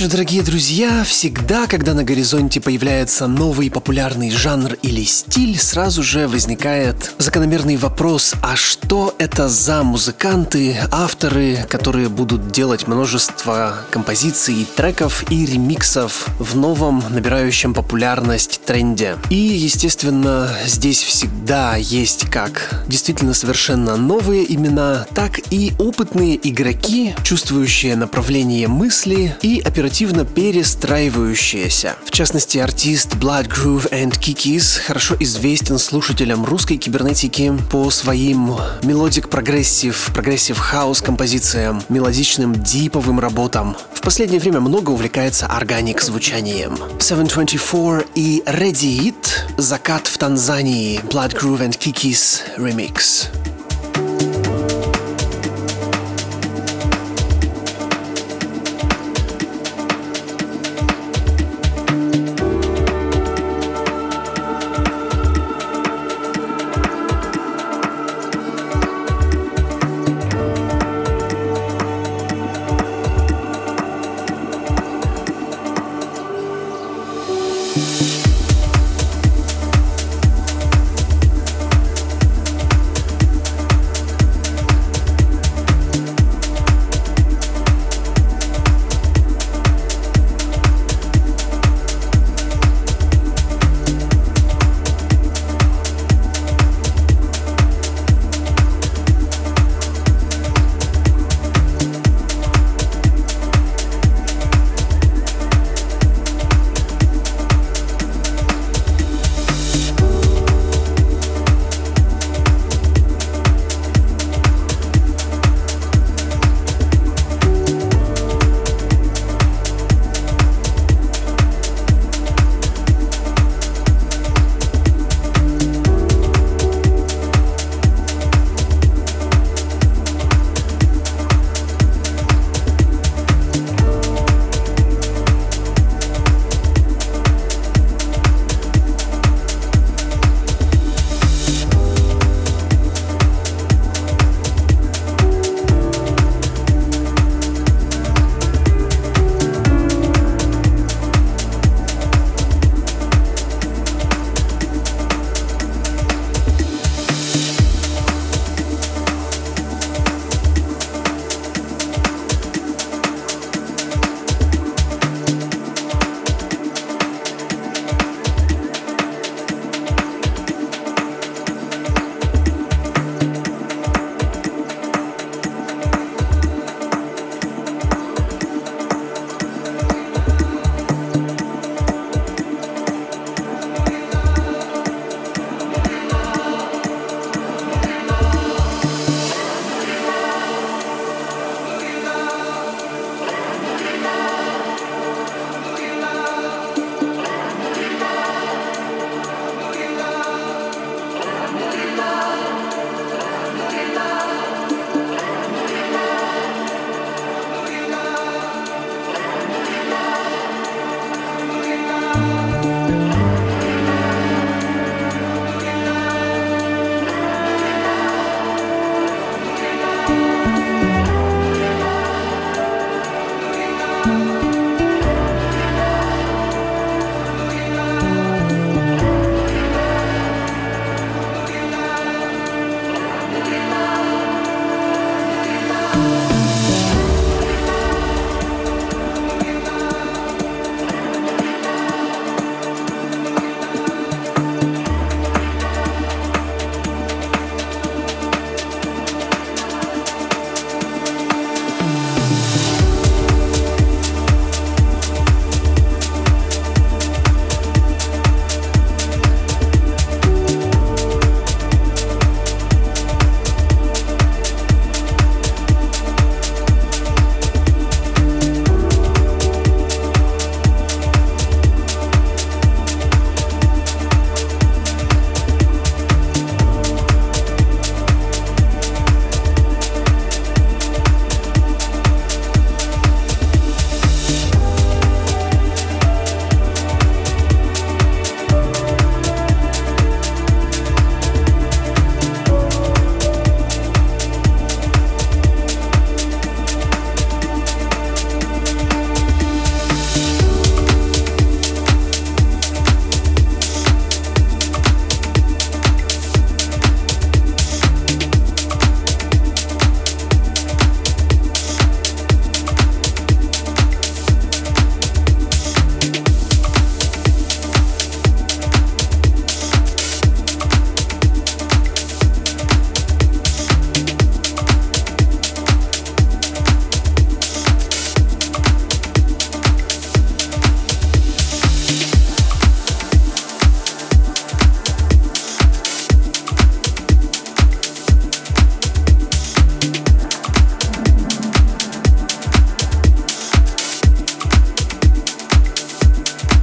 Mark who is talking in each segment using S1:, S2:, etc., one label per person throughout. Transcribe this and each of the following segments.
S1: Вечер, дорогие друзья! Всегда, когда на горизонте появляется новый популярный жанр или стиль, сразу же возникает закономерный вопрос, а что это за музыканты, авторы, которые будут делать множество композиций, треков и ремиксов в новом набирающем популярность тренде. И, естественно, здесь всегда есть как действительно совершенно новые имена, так и опытные игроки, чувствующие направление мысли и оперативные оперативно перестраивающаяся. В частности, артист Blood Groove and Kikis хорошо известен слушателям русской кибернетики по своим melodic progressive, progressive house композициям, мелодичным deep овым работам. В последнее время много увлекается organic звучанием. 724 и Ready It «Закат в Танзании» Bloodgroove and Kikis Remix.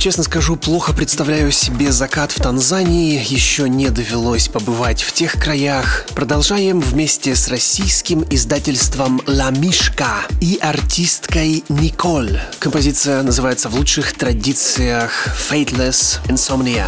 S1: Честно скажу, плохо представляю себе закат в Танзании, еще не довелось побывать в тех краях. Продолжаем вместе с российским издательством «Ла Мишка» и артисткой Николь. Композиция называется в лучших традициях «Fateless Insomnia».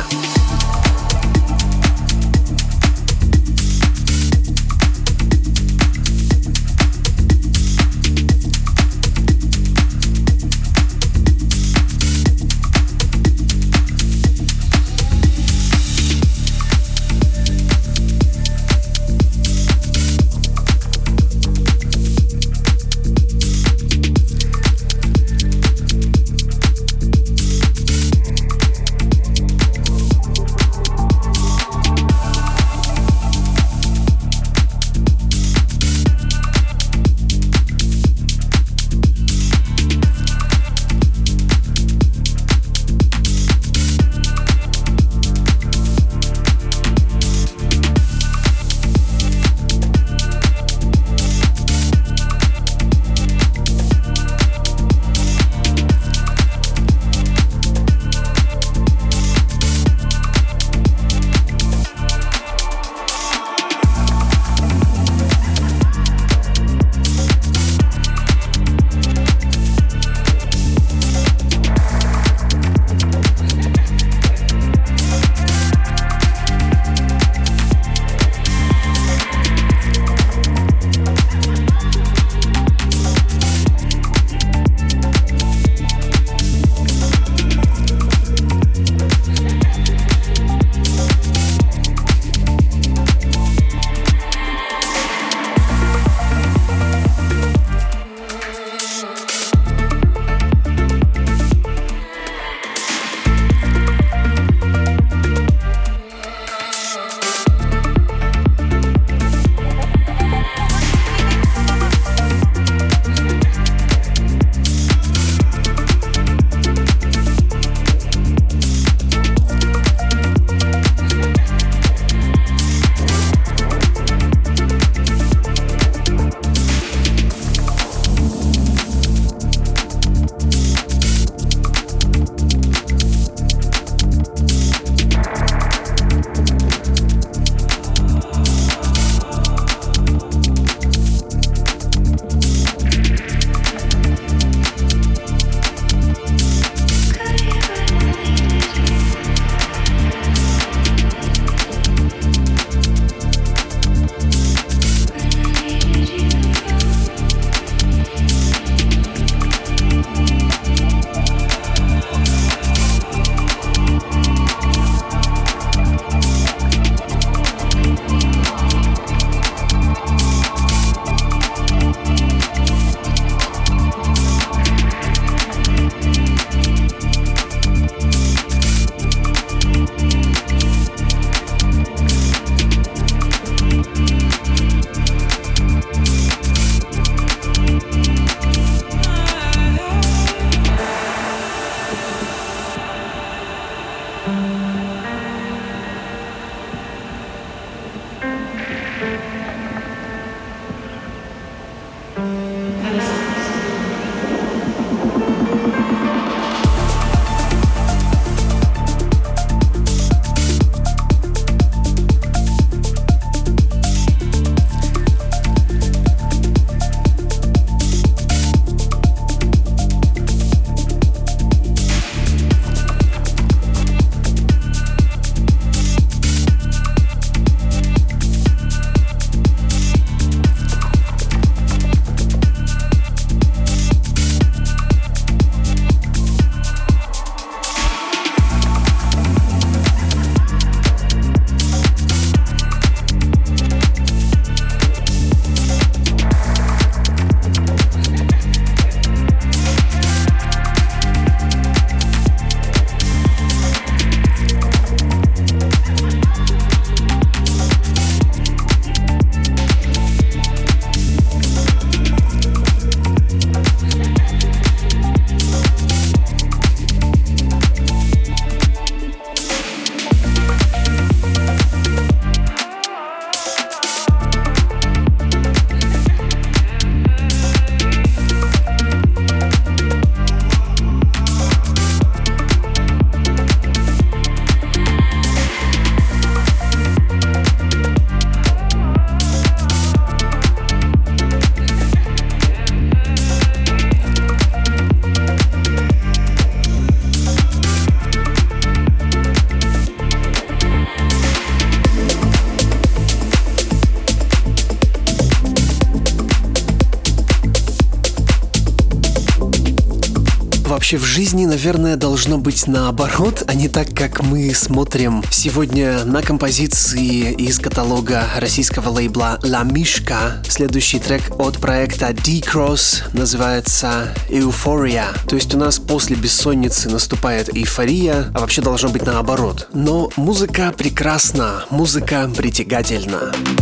S1: Вообще в жизни, наверное, должно быть наоборот, а не так, как мы смотрим сегодня на композиции из каталога российского лейбла La Mishka. Следующий трек от проекта D-Cross называется Euphoria. То есть у нас после бессонницы наступает эйфория, а вообще должно быть наоборот. Но музыка прекрасна, музыка притягательна. Большая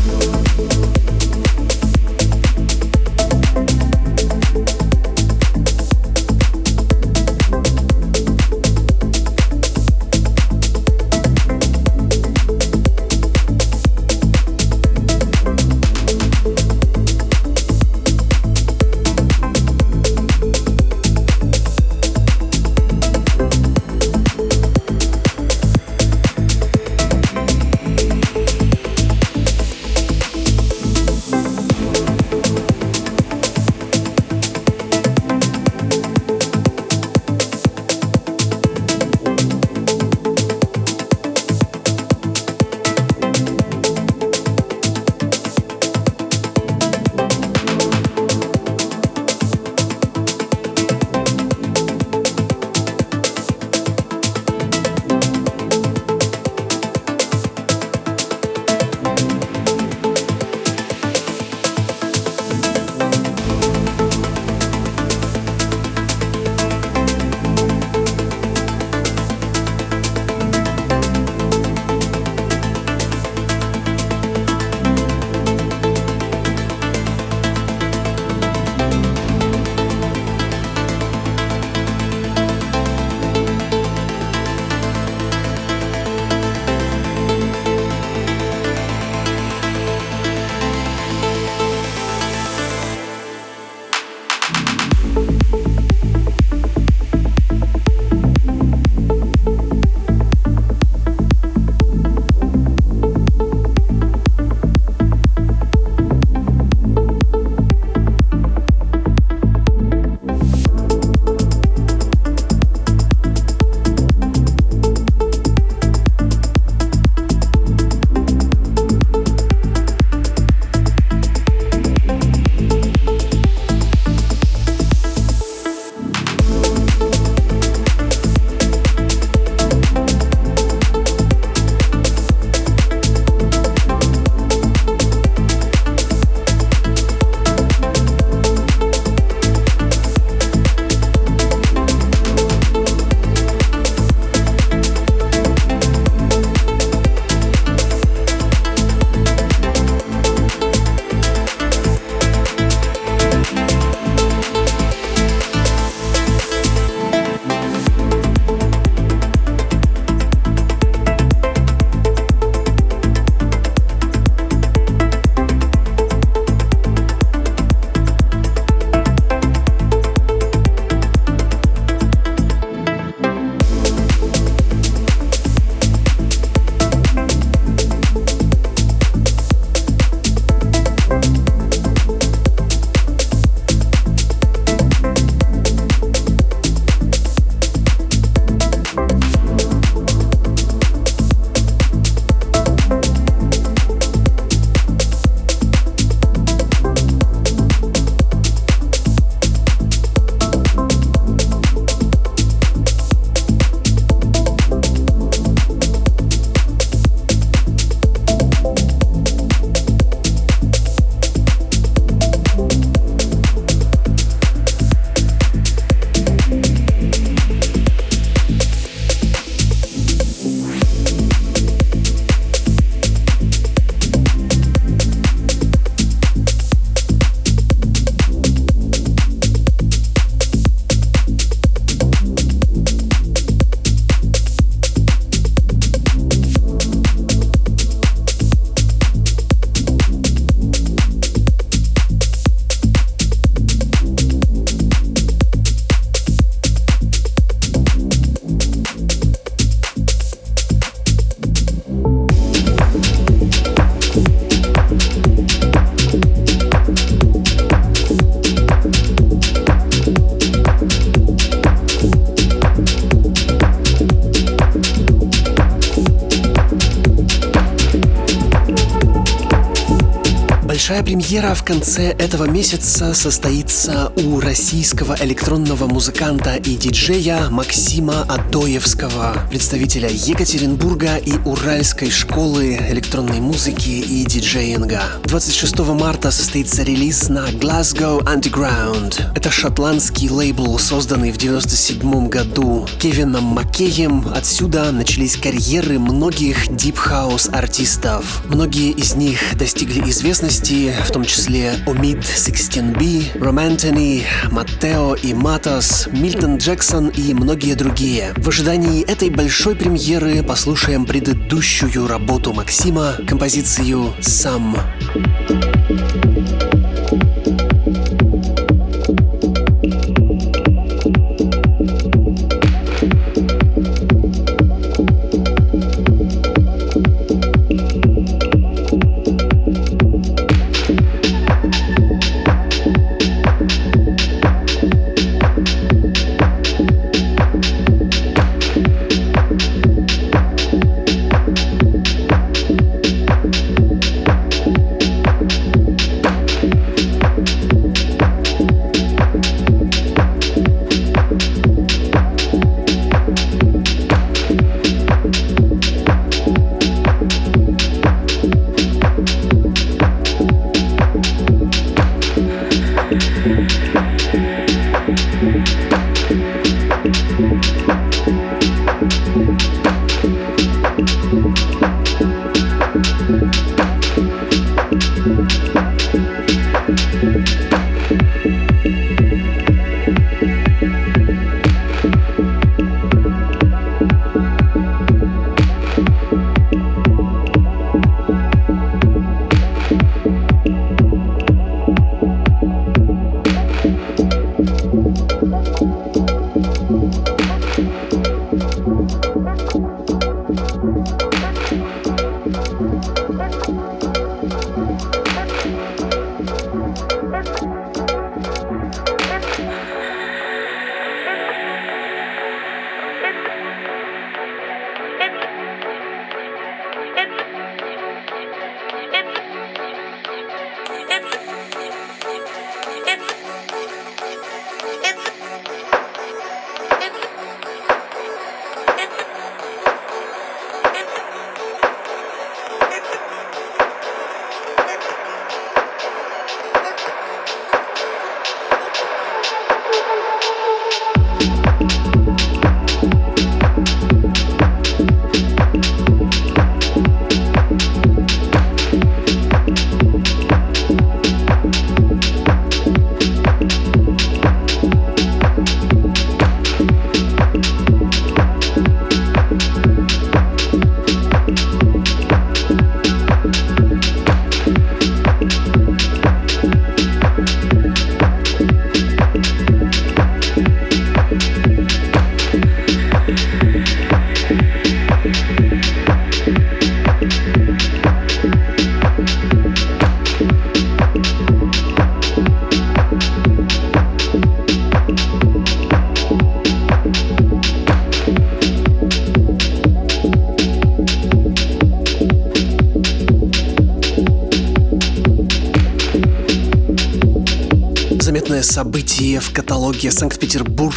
S1: премьера в конце этого месяца состоится у российского электронного музыканта и диджея Максима Адоевского, представителя Екатеринбурга и Уральской школы электронной музыки и диджеинга. 26 марта состоится релиз на Glasgow Underground. Это шотландский лейбл, созданный в 97 году Кевином Маккеем. Отсюда начались карьеры многих House артистов. Многие из них достигли известности, в том числе Omid 16B, Romantony, Маттео и Матос, Мильтон Джексон и многие другие. В ожидании этой большой премьеры послушаем предыдущую работу Максима, композицию «Сам». В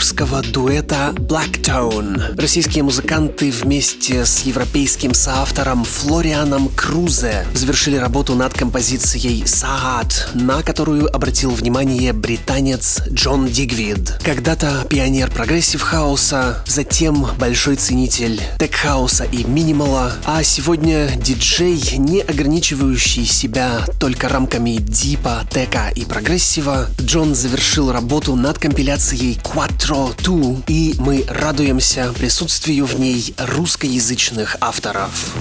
S1: каталоге санкт-петербургского дуэта Blacktone. Российские музыканты вместе с европейским соавтором Флорианом Крузе завершили работу над композицией «Саат», на которую обратил внимание британец Джон Дигвид. Когда-то пионер progressive хауса, затем большой ценитель tech- хауса и минимала, а сегодня диджей, не ограничивающий себя только рамками deep а, tech а и прогрессива, Джон завершил работу над компиляцией Quattro 2, и мы радуемся присутствию в ней русскоязычных авторов.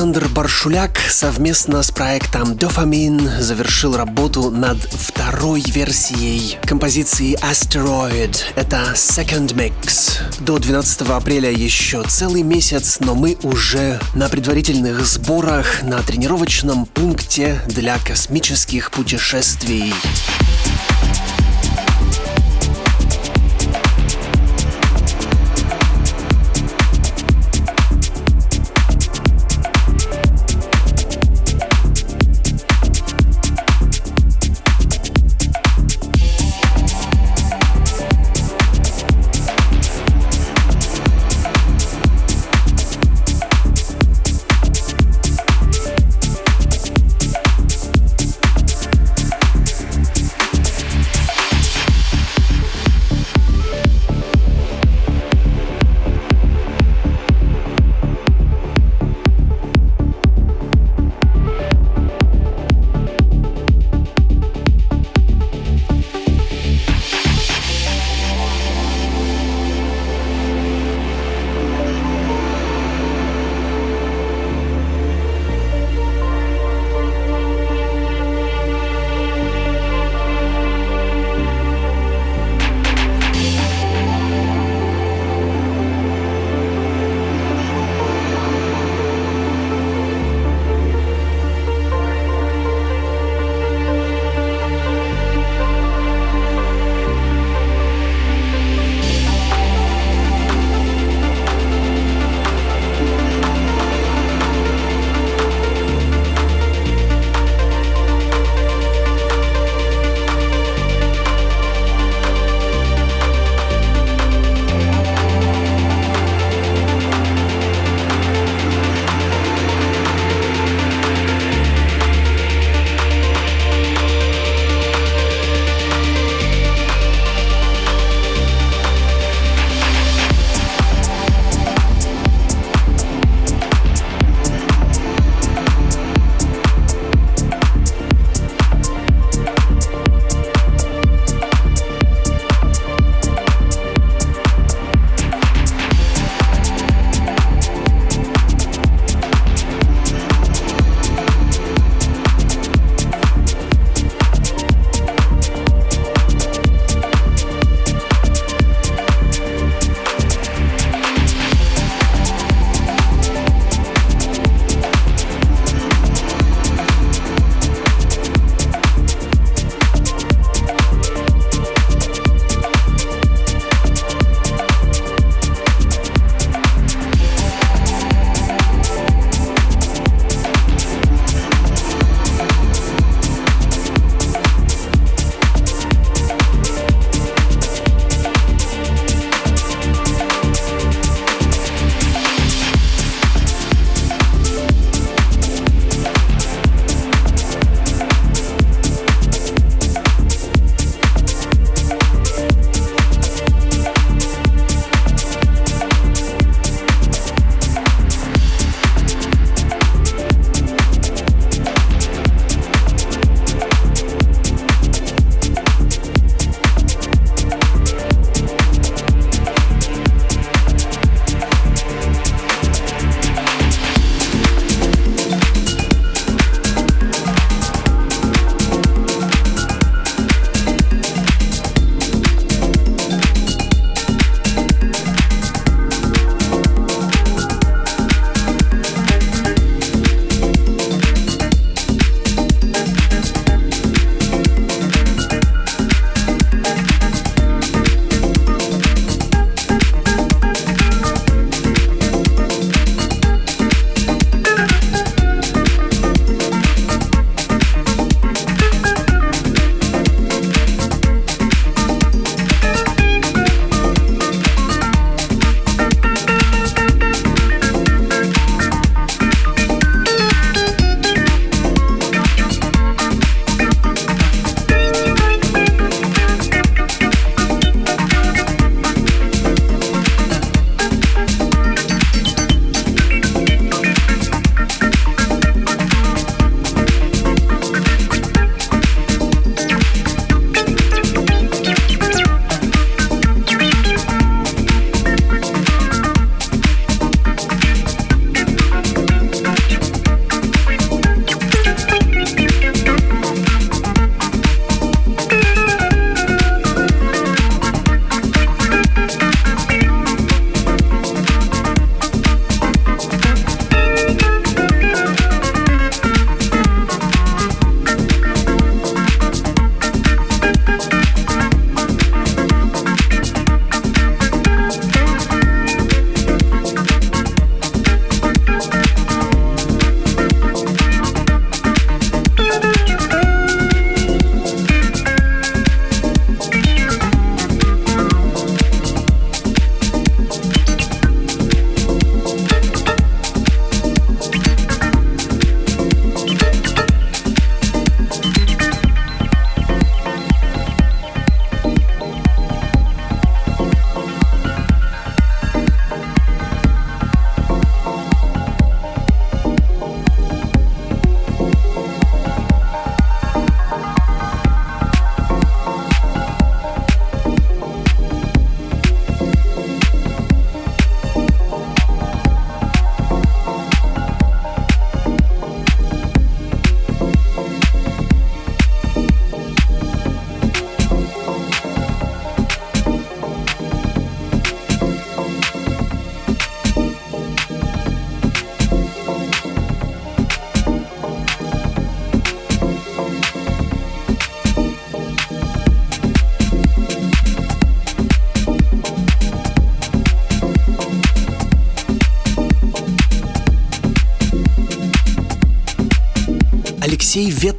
S1: Александр Баршуляк совместно с проектом Дофамин завершил работу над второй версией композиции Asteroid. Это Second Mix. До 12 апреля еще целый месяц, но мы уже на предварительных сборах на тренировочном пункте для космических путешествий.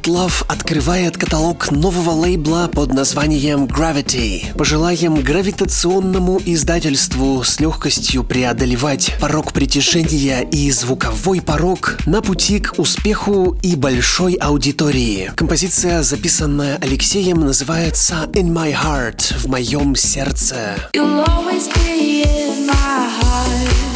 S1: Алексей Ветлов открывает каталог нового лейбла под названием Gravity. Пожелаем гравитационному издательству с легкостью преодолевать порог притяжения и звуковой порог на пути к успеху и большой аудитории. Композиция, записанная Алексеем, называется In My Heart, в моем сердце.
S2: You'll always be in my heart.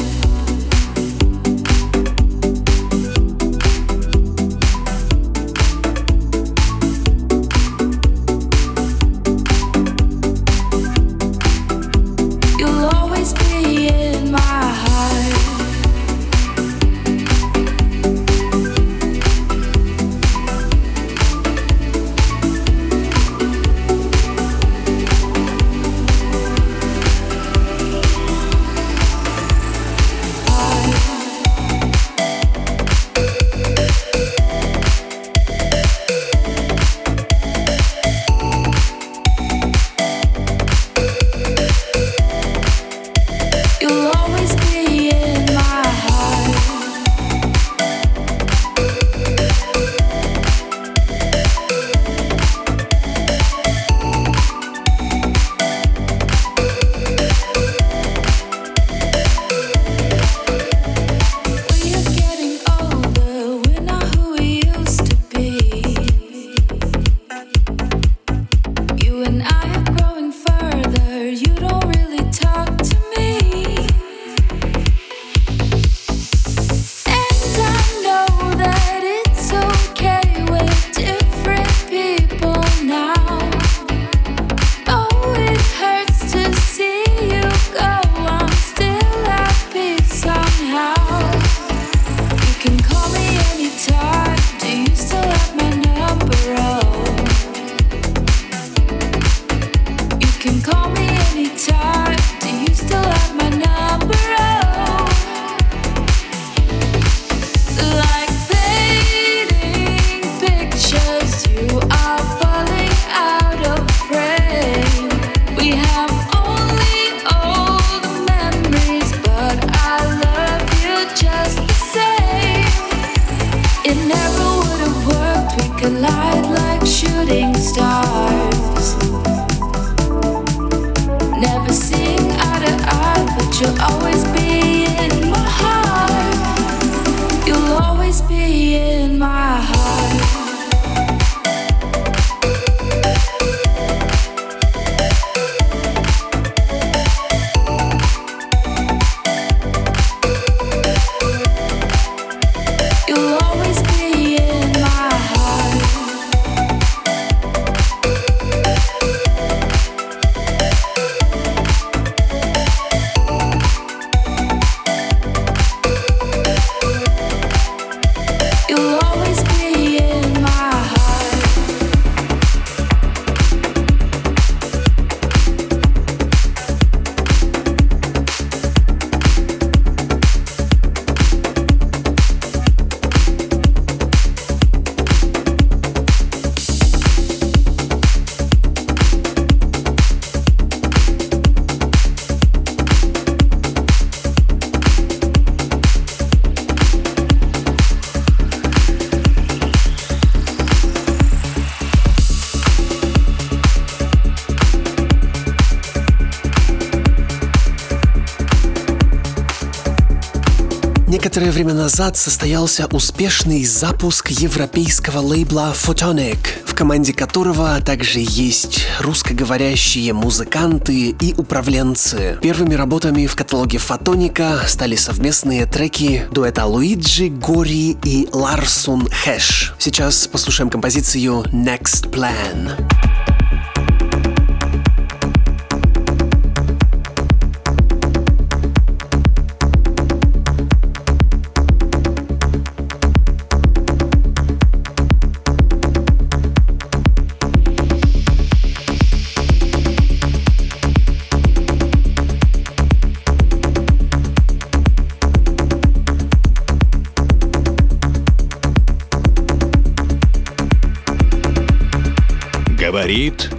S1: Некоторое время назад состоялся успешный запуск европейского лейбла Photonic, в команде которого также есть русскоговорящие музыканты и управленцы. Первыми работами в каталоге Фотоника стали совместные треки дуэта Луиджи Гори и Ларсун Хэш. Сейчас послушаем композицию Next Plan.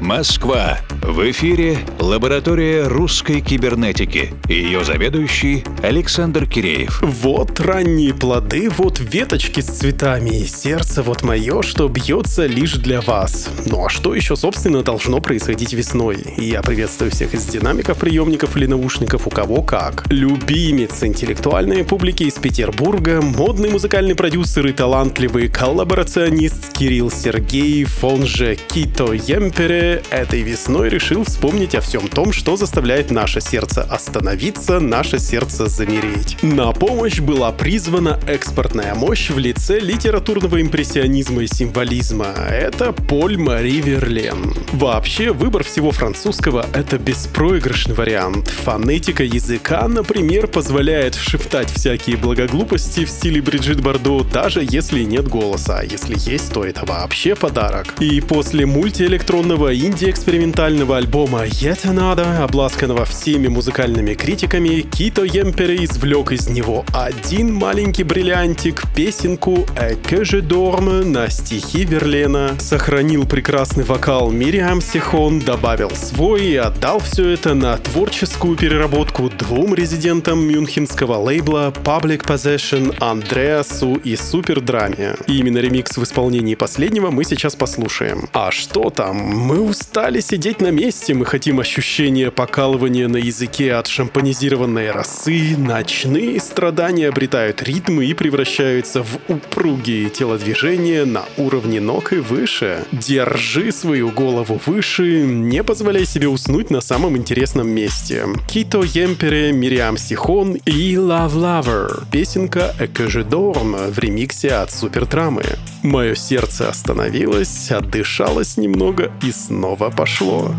S3: Москва. В эфире лаборатория русской кибернетики. Ее заведующий Александр Киреев.
S4: Вот ранние плоды, вот веточки с цветами, и сердце вот мое, что бьется лишь для вас. Ну а что еще, собственно, должно происходить весной? Я приветствую всех из динамиков, приемников или наушников, у кого как. Любимец интеллектуальной публики из Петербурга, модный музыкальный продюсер и талантливый коллаборационист Кирилл Сергеев, он же Кито Емпере, этой весной решил вспомнить о всем том, что заставляет наше сердце остановиться, наше сердце замереть. На помощь была призвана экспортная мощь в лице литературного импрессионизма и символизма. Это Поль Мари Верлен. Вообще, выбор всего французского — это беспроигрышный вариант. Фонетика языка, например, позволяет шептать всякие благоглупости в стиле Бриджит Бардо, даже если нет голоса, а если есть, то это вообще подарок. И после мультиэлектронного инди-экспериментального альбома Yet Another, обласканного всеми музыкальными критиками, Кито Емпере извлек из него один маленький бриллиантик, песенку «A que je dorme» на стихи Верлена, сохранил прекрасный вокал Мириам Сихон, добавил свой и отдал все это на творческую переработку двум резидентам мюнхенского лейбла Public Possession Андреасу и Супердраме. И именно ремикс в исполнении последнего мы сейчас послушаем. А что там? Мы устали сидеть на месте, мы хотим ощущения покалывания на языке от шампанизированной росы, ночные страдания обретают ритмы и превращаются в упругие телодвижения на уровне ног и выше. Держи свою голову выше, не позволяй себе уснуть на самом интересном месте. Кито Емпере, Мириам Сихон и Love Lover. Песенка Экожедорм в ремиксе от Супердрамы. Мое сердце остановилось, отдышалось немного и снова пошло.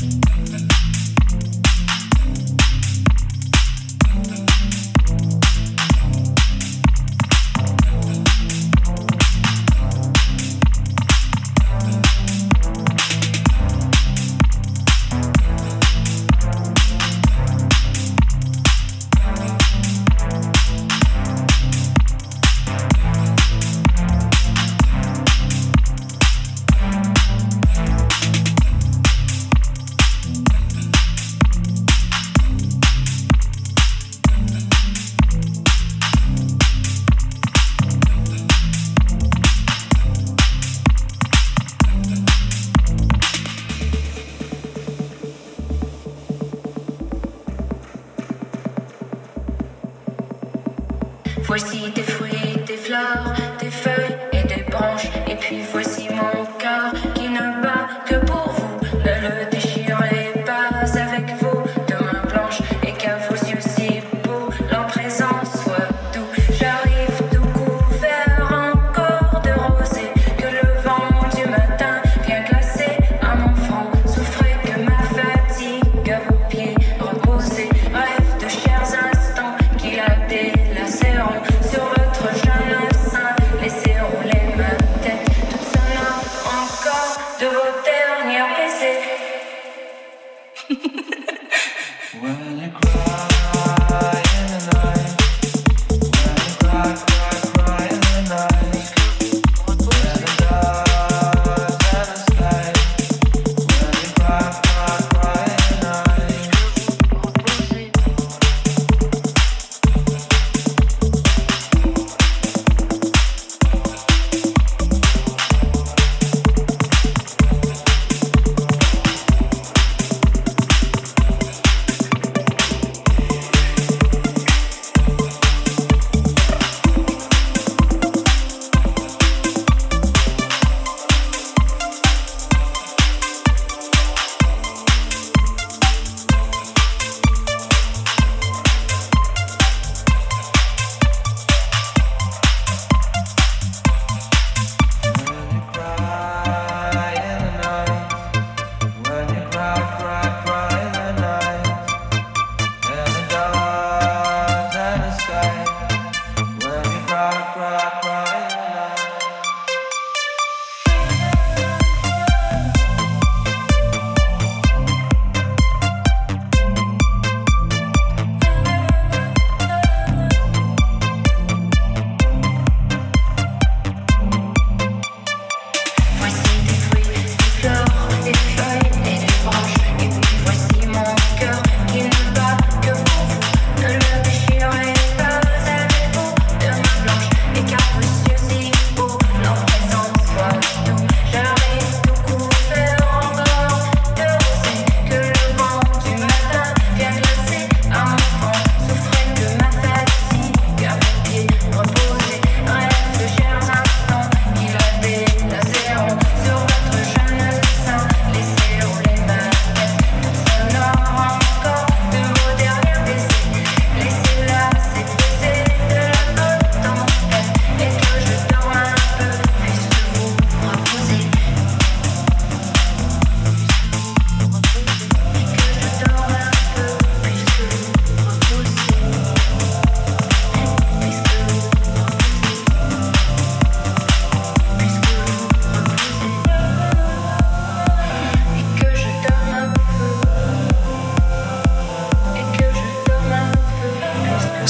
S2: Voici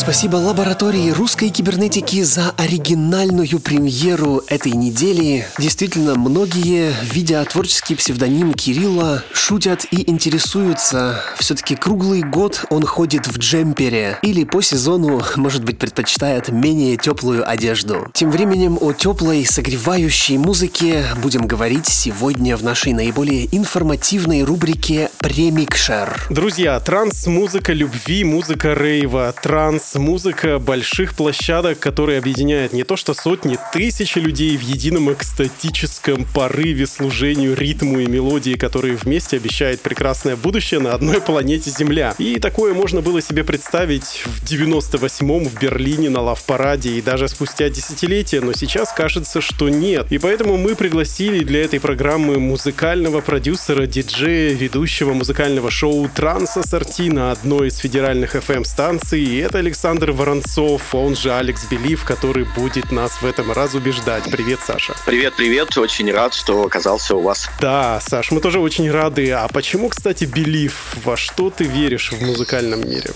S1: Спасибо лаборатории русской кибернетики за оригинальную премьеру этой недели. Действительно, многие, видя творческий псевдоним Кирилла, шутят и интересуются. Все-таки круглый год он ходит в джемпере. Или по сезону, может быть, предпочитает менее теплую одежду. Тем временем о теплой, согревающей музыке будем говорить сегодня в нашей наиболее информативной рубрике «Премикшер».
S4: Друзья, транс-музыка любви, музыка рейва, транс-музыка больших площадок, которые объединяют не то что сотни, тысячи людей в едином экстатическом порыве служению ритму и мелодии, которые вместе обещают прекрасное будущее на одной планете Земля. И такое можно было себе представить в 98-м в Берлине на лав-параде и даже спустя десятилетия, но сейчас кажется, что нет. И поэтому мы пригласили для этой программы музыкального продюсера, диджея, ведущего музыкального шоу «Транс Ассорти» на одной из федеральных FM-станций. И это Александр Воронцов, он же Алекс Белив, который будет нас в этом разубеждать. Привет, Саша.
S5: Привет, привет. Очень рад, что оказался у вас.
S4: Да, Саш, мы тоже очень рады. А почему, кстати, Белив? Во что ты веришь в музыкальном мире?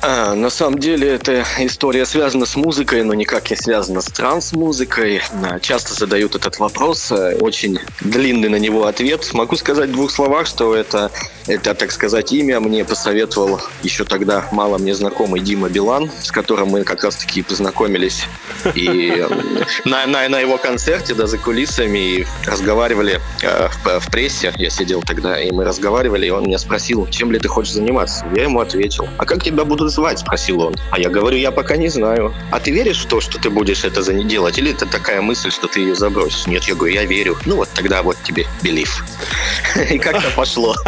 S5: А, на самом деле эта история связана с музыкой, но никак не связана с транс-музыкой. А, Часто задают этот вопрос, э, очень длинный на него ответ. Могу сказать в двух словах, что это, это, так сказать, имя мне посоветовал еще тогда мало мне знакомый Дима Билан, с которым мы как раз-таки познакомились и на, на, на его концерте, да, за кулисами, и разговаривали э, в, в прессе, я сидел тогда, и мы разговаривали, и он меня спросил, чем ли ты хочешь заниматься? Я ему ответил, а как тебя будут звать? Спросил он. А я говорю, я пока не знаю. А ты веришь в то, что ты будешь это за не делать? Или это такая мысль, что ты ее забросишь? Нет, я говорю, я верю. Ну вот тогда вот тебе белив. И как-то пошло.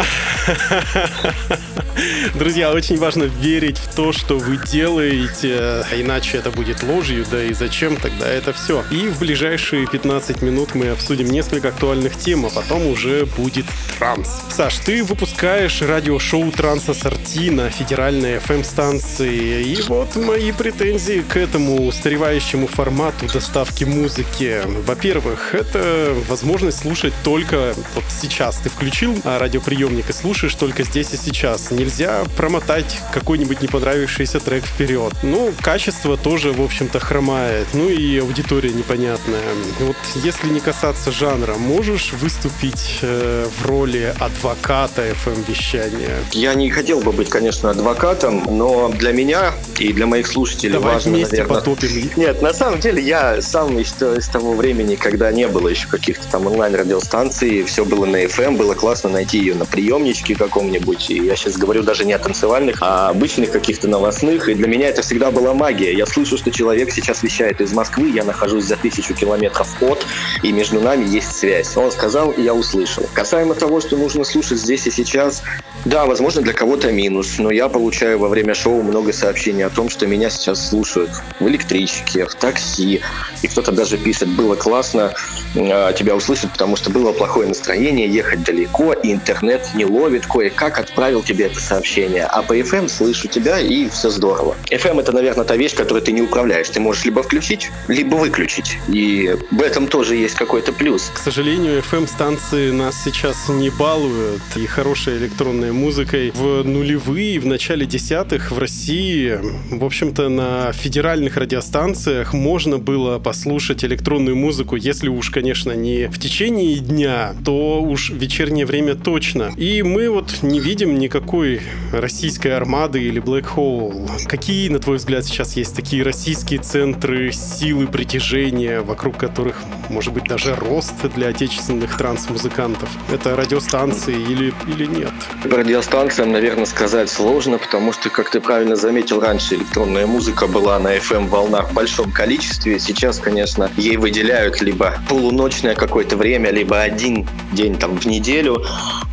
S4: Друзья, очень важно верить в то, что вы делаете, а иначе это будет ложью, да и зачем тогда это все. И в ближайшие 15 минут мы обсудим несколько актуальных тем, а потом уже будет транс. Саш, ты выпускаешь радиошоу «Транс Ассорти» на федеральной FM-станции, и вот мои претензии к этому устаревающему формату доставки музыки. Во-первых, это возможность слушать только вот сейчас. Ты включил а, радиоприемник и слушаешь только здесь и сейчас. Нельзя промотать какой-нибудь не понравившийся трек вперед. Ну, качество тоже, в общем-то, хромает. Ну и аудитория непонятная. Вот если не касаться жанра, можешь выступить э, в роли адвоката FM-вещания?
S5: Я не хотел бы быть, конечно, адвокатом, но для меня и для моих слушателей
S4: Давай
S5: важно,
S4: вместе
S5: наверное...
S4: потопим.
S5: Нет, на самом деле я сам из, из того времени, когда не было еще каких-то там онлайн-радиостанций, все было на FM, было классно найти ее на приемничке каком-нибудь. И я сейчас говорю даже не о танцевальных, а обычных каких-то новостных. И для меня это всегда была магия. Я слышу, что человек сейчас вещает из Москвы, я нахожусь за тысячу километров от, и между нами есть связь. Он сказал, и я услышал. Касаемо того, что нужно слушать здесь и сейчас, да, возможно, для кого-то минус, но я получаю во время шоу много сообщений о том, что меня сейчас слушают в электричке, в такси, и кто-то даже пишет, было классно э, тебя услышать, потому что было плохое настроение, ехать далеко, и интернет не ловит, кое-как отправил тебе это сообщение, а по FM слышу тебя, и все здорово. FM это, наверное, та вещь, которую ты не управляешь, ты можешь либо включить, либо выключить, и в этом тоже есть какой-то плюс.
S4: К сожалению, FM-станции нас сейчас не балуют, и хорошей электронной музыкой в нулевые, в начале десятых в России, в общем-то, на федеральных радиостанциях можно было послушать электронную музыку, если уж, конечно, не в течение дня, то уж в вечернее время точно. И мы вот не видим никакой российской армады или Black Hole. Какие, на твой взгляд, сейчас есть такие российские центры силы притяжения, вокруг которых, может быть, даже рост для отечественных транс-музыкантов? Это радиостанции или, или нет?
S5: Радиостанциям, наверное, сказать сложно, потому что, как ты правильно заметил, раньше электронная музыка была на FM-волнах в большом количестве. Сейчас, конечно, ей выделяют либо полуночное какое-то время, либо один день там в неделю.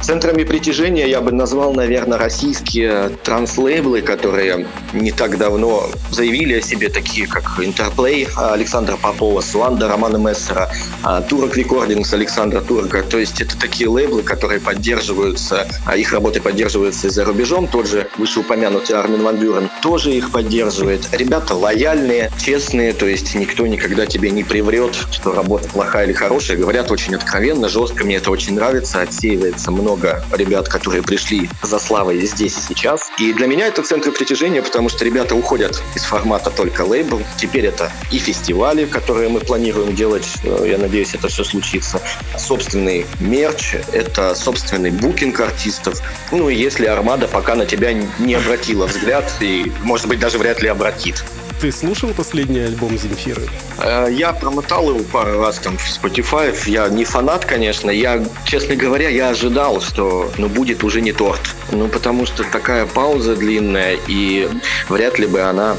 S5: Центрами притяжения я бы назвал, наверное, российские транслейблы, которые не так давно заявили о себе, такие как Интерплей Александра Попова, Сланда Романа Мессера, а, Турок Рекордингс Александра Турка. То есть это такие лейблы, которые поддерживаются а их работы поддерживаются и за рубежом. Тот же вышеупомянутый Армин Ван Бюрен тоже их поддерживает. Ребята лояльные, честные, то есть никто никогда тебе не приврет, что работа плохая или хорошая. Говорят очень откровенно, жестко. Мне это очень нравится. Отсеивается много ребят, которые пришли за славой здесь и сейчас. И для меня это центр притяжения, потому что ребята уходят из формата только лейбл. Теперь это и фестивали, которые мы планируем делать. Э, Я надеюсь, это все случится. Собственный мерч, это собственный букинг артистов. Ну и если Армада пока на тебя не обратила взгляд и, может быть, даже вряд ли обратит.
S4: Ты слушал последний альбом Земфиры?
S5: Э, Я промотал его пару раз там в Spotify. Я не фанат, конечно. Я, честно говоря, я ожидал, что ну, будет уже не торт. Ну, потому что такая пауза длинная, и вряд ли бы она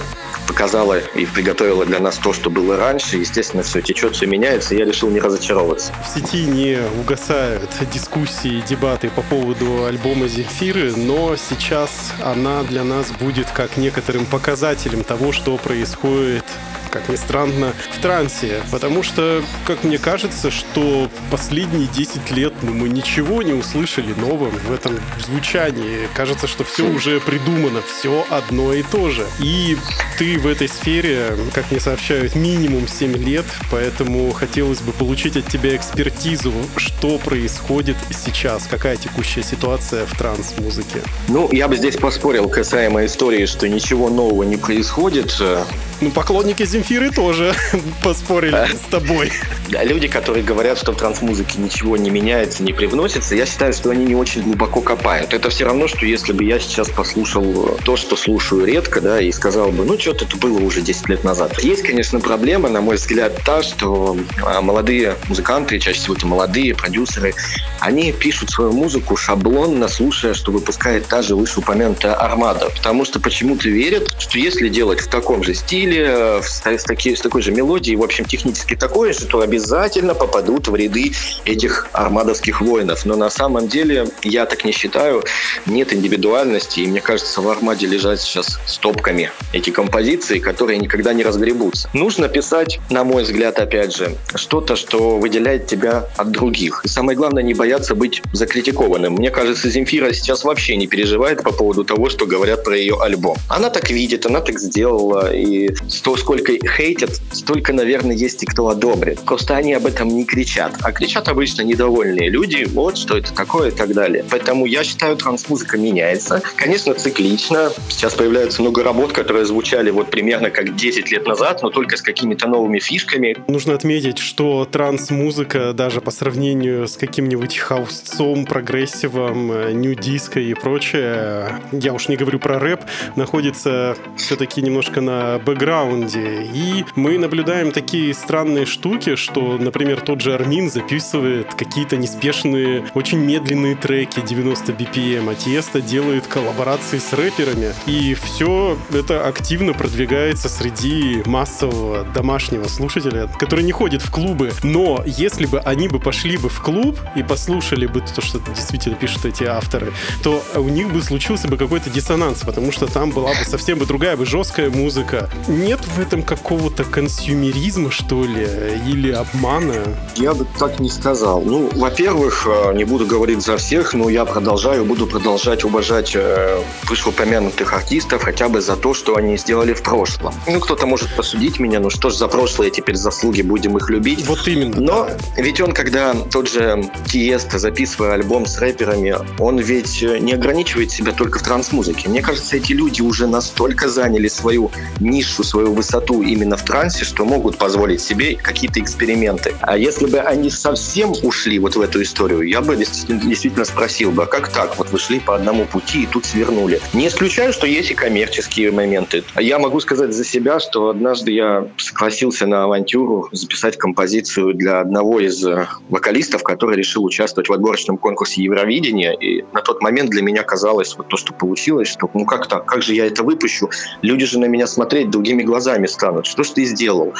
S5: показала и приготовила для нас то, что было раньше. Естественно, все течет, все меняется, и я решил не разочаровываться.
S4: В сети не угасают дискуссии, дебаты по поводу альбома Земфиры, но сейчас она для нас будет как некоторым показателем того, что происходит как ни странно, в трансе. Потому что, как мне кажется, что последние 10 лет ну, мы ничего не услышали новым в этом звучании. Кажется, что все уже придумано, все одно и то же. И ты в этой сфере, как мне сообщают, минимум 7 лет, поэтому хотелось бы получить от тебя экспертизу, что происходит сейчас, какая текущая ситуация в транс-музыке.
S5: Ну, я бы здесь поспорил касаемо истории, что ничего нового не происходит. Э,
S4: Ну, поклонники Земфиры тоже поспорили с тобой.
S5: Люди, которые говорят, что в транс-музыке ничего не меняется, не привносится, я считаю, что они не очень глубоко копают. Это все равно, что если бы я сейчас послушал то, что слушаю редко, да, и сказал бы, ну, что-то это было уже 10 лет назад. Есть, конечно, проблема, на мой взгляд, та, что а, молодые музыканты, чаще всего это молодые продюсеры, они пишут свою музыку шаблонно, слушая, что выпускает та же вышеупомянутая Армада. Потому что почему-то верят, что если делать в таком же стиле, э, с, таки- с такой же мелодией, в общем, технически такое же, то обязательно попадут в ряды этих армадовских воинов. Но на самом деле, я так не считаю, нет индивидуальности, и мне кажется, в Армаде лежат сейчас стопками эти композиции, которые никогда не разгребутся. Нужно писать, на мой взгляд, опять же, что-то, что выделяет тебя от других. И самое главное, не бояться быть закритикованным. Мне кажется, Земфира сейчас вообще не переживает по поводу того, что говорят про ее альбом. Она так видит, она так сделала, и сто сколько хейтят, столько, наверное, есть и кто одобрит. Просто они об этом не кричат. А кричат обычно недовольные люди, вот что это такое и так далее. Поэтому я считаю, транс-музыка меняется. Конечно, циклично. Сейчас появляется много работ, которые звучали вот примерно как 10 лет назад, но только с какими-то новыми фишками.
S4: Нужно отметить, что транс-музыка даже по сравнению с каким-нибудь хаусом, прогрессивом, э, nu-disco и прочее, я уж не говорю про рэп, находится все-таки немножко на бэкграунде. И мы наблюдаем такие странные штуки, что, например, тот же Армин записывает какие-то неспешные, очень медленные треки 90 BPM, а Тiesto делает коллаборации с рэперами. И все это активно продвигается среди массового домашнего слушателя, который не ходит в клубы. Но если бы они бы пошли бы в клуб и послушали бы то, что действительно пишут эти авторы, то у них бы случился бы какой-то диссонанс, потому что там была бы совсем бы другая бы жесткая музыка. Нет в этом какого-то консюмеризма, что ли, или обмана?
S5: Я бы так не сказал. Ну, во-первых, э, не буду говорить за всех, но я продолжаю, буду продолжать уважать э, вышеупомянутых артистов хотя бы за то, что они сделали в прошлом. Ну, кто-то может осудить меня, ну что ж за прошлое теперь заслуги, будем их любить.
S4: Вот именно.
S5: Но
S4: да.
S5: ведь он, когда тот же Тиесто, записывая альбом с рэперами, он ведь э, не ограничивает себя только в транс-музыке. Мне кажется, эти люди уже настолько заняли свою нишу, свою высоту именно в трансе, что могут позволить себе какие-то эксперименты. А если бы они совсем ушли вот в эту историю, я бы действительно, спросил бы, а как так? Вот вы шли по одному пути и тут свернули. Не исключаю, что есть и коммерческие моменты. Я могу сказать за себя, что однажды я согласился на авантюру записать композицию для одного из э, вокалистов, который решил участвовать в отборочном конкурсе Евровидения. И на тот момент для меня казалось вот то, что получилось, что ну как так, как же я это выпущу? Люди же на меня смотреть другими глазами станут. Что ж ты сделал?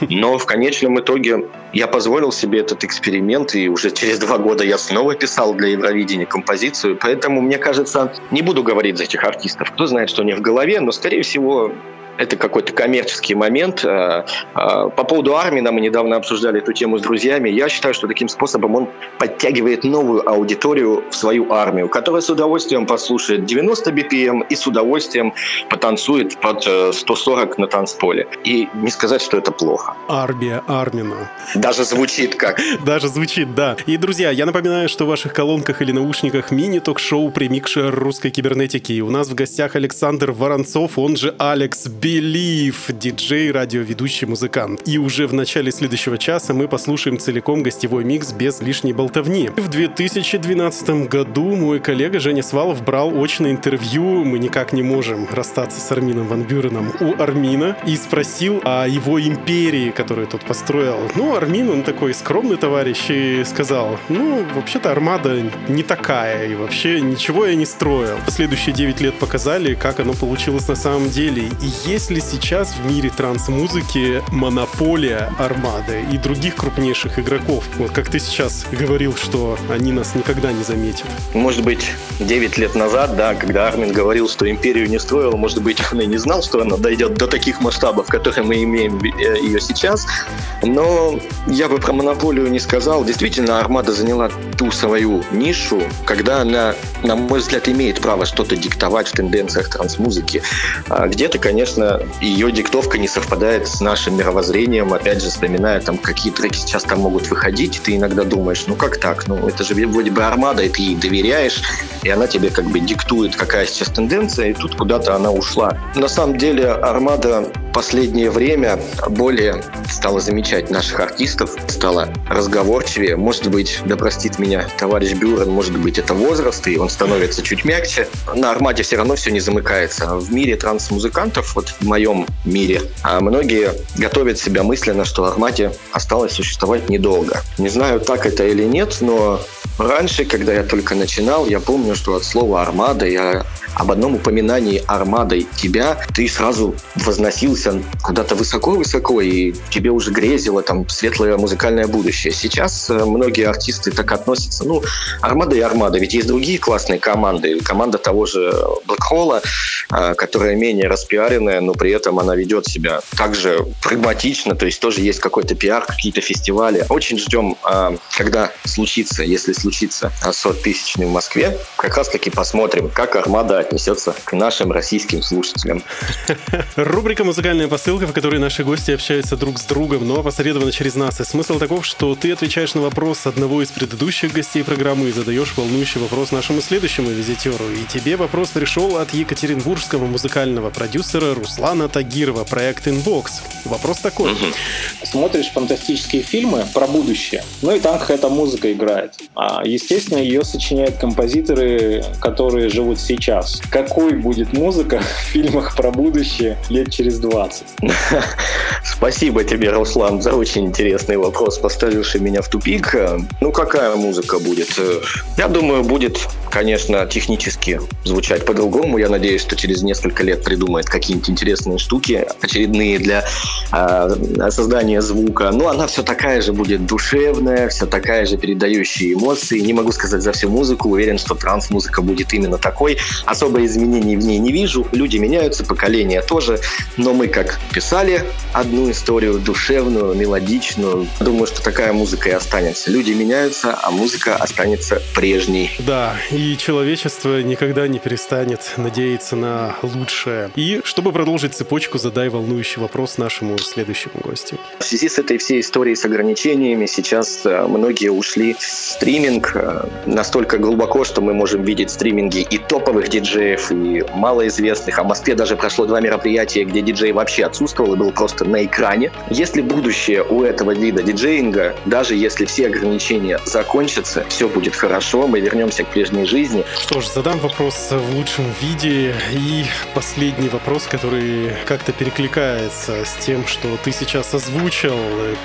S5: Но в конечном итоге я позволил себе этот эксперимент, и уже через два года я снова писал для Евровидения композицию. Поэтому, мне кажется, не буду говорить за этих артистов. Кто знает, что у них в голове, но, скорее всего, это какой-то коммерческий момент. Э, э, По поводу Армина мы недавно обсуждали эту тему с друзьями. Я считаю, что таким способом он подтягивает новую аудиторию в свою армию, которая с удовольствием послушает 90 BPM и с удовольствием потанцует под э, 140 на танцполе. И не сказать, что это плохо.
S4: Армия Армина.
S5: Даже звучит как.
S4: Даже звучит, да. И, друзья, я напоминаю, что в ваших колонках или наушниках мини-ток-шоу «Примикшер русской кибернетики». И у нас в гостях Александр Воронцов, он же Алекс Белив, диджей, радиоведущий, музыкант. И уже в начале следующего часа мы послушаем целиком гостевой микс без лишней болтовни. В 2012 году мой коллега Женя Свалов брал очное интервью «Мы никак не можем расстаться с Армином Ван Бюреном» у Армина и спросил о его империи, которую тот построил. Ну, Армин, он такой скромный товарищ и сказал, ну, вообще-то Армада не такая, и вообще ничего я не строил. Следующие 9 лет показали, как оно получилось на самом деле. И есть ли сейчас в мире транс-музыки монополия Армады и других крупнейших игроков? Вот как ты сейчас говорил, что они нас никогда не заметят.
S5: Может быть, 9 лет назад, да, когда Армин говорил, что империю не строил, может быть, он и не знал, что она дойдет до таких масштабов, которые мы имеем э, ее сейчас. Но я бы про монополию не сказал. Действительно, Армада заняла ту свою нишу, когда она, на мой взгляд, имеет право что-то диктовать в тенденциях транс-музыки. А где-то, конечно, ее диктовка не совпадает с нашим мировоззрением. Опять же, вспоминая, там, какие треки сейчас там могут выходить, ты иногда думаешь, ну как так? Ну это же вроде бы Армада, и ты ей доверяешь, и она тебе как бы диктует, какая сейчас тенденция, и тут куда-то она ушла. На самом деле Армада последнее время более стала замечать наших артистов, стала разговорчивее. Может быть, да простит меня товарищ Бюрен, может быть, это возраст, и он становится чуть мягче. На Армаде все равно все не замыкается. В мире транс-музыкантов, вот в моем мире, а многие готовят себя мысленно, что Армаде осталось существовать недолго. Не знаю, так это или нет, но раньше, когда я только начинал, я помню, что от слова «армада» я об одном упоминании «армадой» тебя, ты сразу возносился куда-то высоко-высоко, и тебе уже грезило там светлое музыкальное будущее. Сейчас э, многие артисты так относятся. Ну, «Армада» и «Армада», ведь есть другие классные команды. Команда того же Блэкхолла, э, которая менее распиаренная, но при этом она ведет себя также прагматично, то есть тоже есть какой-то пиар, какие-то фестивали. Очень ждем, э, когда случится, если случится сотысячный в Москве, как раз таки посмотрим, как «Армада» отнесется к нашим российским слушателям.
S4: Рубрика «Музыкальная посылка», в которой наши гости общаются друг с другом, но опосредованно через нас. И смысл таков, что ты отвечаешь на вопрос одного из предыдущих гостей программы и задаешь волнующий вопрос нашему следующему визитеру. И тебе вопрос пришел от екатеринбургского музыкального продюсера Руслана Тагирова, проект Inbox. Вопрос такой.
S6: Смотришь фантастические фильмы про будущее, ну и там какая-то музыка играет. А, естественно, ее сочиняют композиторы, которые живут сейчас. Какой будет музыка в фильмах про будущее лет через 20?
S5: Спасибо тебе, Руслан, за очень интересный вопрос, поставивший меня в тупик. Ну, какая музыка будет? Я думаю, будет, конечно, технически звучать по-другому. Я надеюсь, что через несколько лет придумает какие-нибудь интересные штуки, очередные для э, создания звука. Но она все такая же будет душевная, все такая же передающая эмоции. Не могу сказать за всю музыку, уверен, что транс-музыка будет именно такой. Особо изменений в ней не вижу. Люди меняются, поколения тоже. Но мы как писали одну историю душевную, мелодичную, думаю, что такая музыка и останется. Люди меняются, а музыка останется прежней.
S4: Да, и человечество никогда не перестанет надеяться на лучшее. И чтобы продолжить цепочку, задай волнующий вопрос нашему следующему гостю.
S5: В связи с этой всей историей с ограничениями сейчас э, многие ушли в стриминг э, настолько глубоко, что мы можем видеть стриминги и топовых диджеев, и малоизвестных. А в Москве даже прошло два мероприятия, где диджей вообще отсутствовал и был просто на экране. Если будущее у этого вида диджеинга, даже если все ограничения закончатся, все будет хорошо, мы вернемся к прежней жизни.
S4: Что ж, задам вопрос в лучшем виде. И последний вопрос, который как-то перекликается с тем, что ты сейчас озвучил,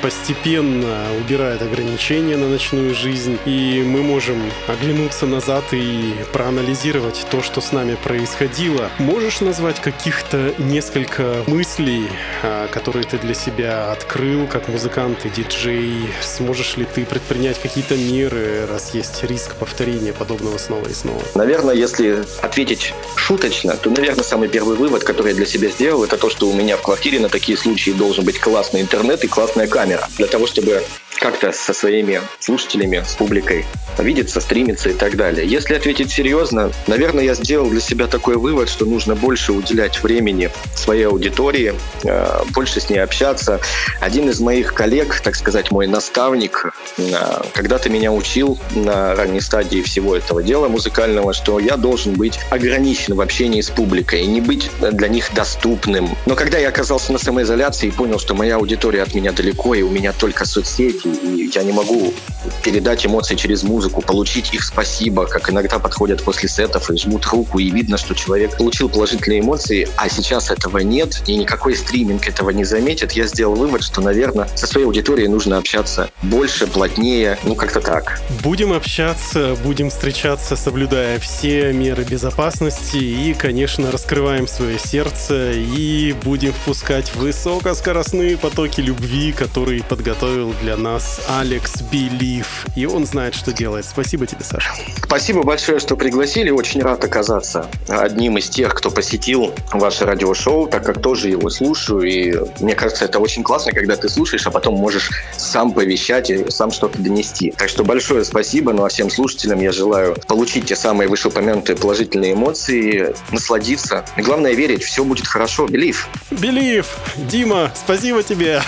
S4: постепенно убирает ограничения на ночную жизнь, и мы можем оглянуться назад и проанализировать то, что с нами происходило. Можешь назвать каких-то несколько мыслей, а, которые ты для себя открыл как музыкант и диджей? Сможешь ли ты предпринять какие-то меры, раз есть риск повторения подобного снова и снова?
S5: Наверное, если ответить шуточно, то, наверное, самый первый вывод, который я для себя сделал, это то, что у меня в квартире на такие случаи должен быть классный интернет и классная камера. Для того, чтобы как-то со своими слушателями, с публикой видеться, стримиться и так далее. Если ответить серьезно, наверное, я сделал для себя такой вывод, что нужно больше уделять времени своей аудитории, э, больше с ней общаться. Один из моих коллег, так сказать, мой наставник, э, когда-то меня учил на ранней стадии всего этого дела музыкального, что я должен быть ограничен в общении с публикой и не быть для них доступным. Но когда я оказался на самоизоляции и понял, что моя аудитория от меня далеко, и у меня только соцсети, и я не могу передать эмоции через музыку, получить их спасибо, как иногда подходят после сетов и жмут руку, и видно, что человек получил положительные эмоции, а сейчас этого нет, и никакой стриминг этого не заметит, я сделал вывод, что, наверное, со своей аудиторией нужно общаться больше, плотнее, ну как-то так.
S4: Будем общаться, будем встречаться, соблюдая все меры безопасности и, конечно, раскрываем свое сердце и будем впускать высокоскоростные потоки любви, которые подготовил для нас Алекс Белив. И он знает, что делает. Спасибо тебе, Саша.
S5: Спасибо большое, что пригласили. Очень рад оказаться одним из тех, кто посетил ваше радиошоу, так как тоже его слушаю. И мне кажется, это очень классно, когда ты слушаешь, а потом можешь сам повещать и сам что-то донести. Так что большое спасибо. Ну а всем слушателям я желаю получить те самые вышеупомянутые положительные эмоции, насладиться. И главное верить, все будет хорошо. Белив.
S4: Белив, Дима, спасибо тебе.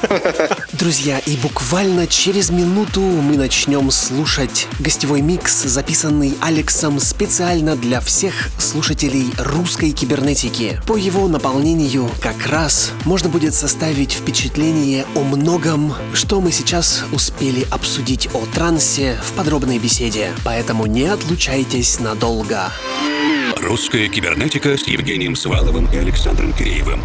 S1: Друзья, и буквально через минуту мы начнем слушать гостевой микс, записанный Алексом специально для всех слушателей русской кибернетики. По его наполнению как раз можно будет составить впечатление о многом, что мы сейчас успели обсудить о трансе в подробной беседе. Поэтому не отлучайтесь надолго.
S7: Русская кибернетика с Евгением Сваловым и Александром Киреевым.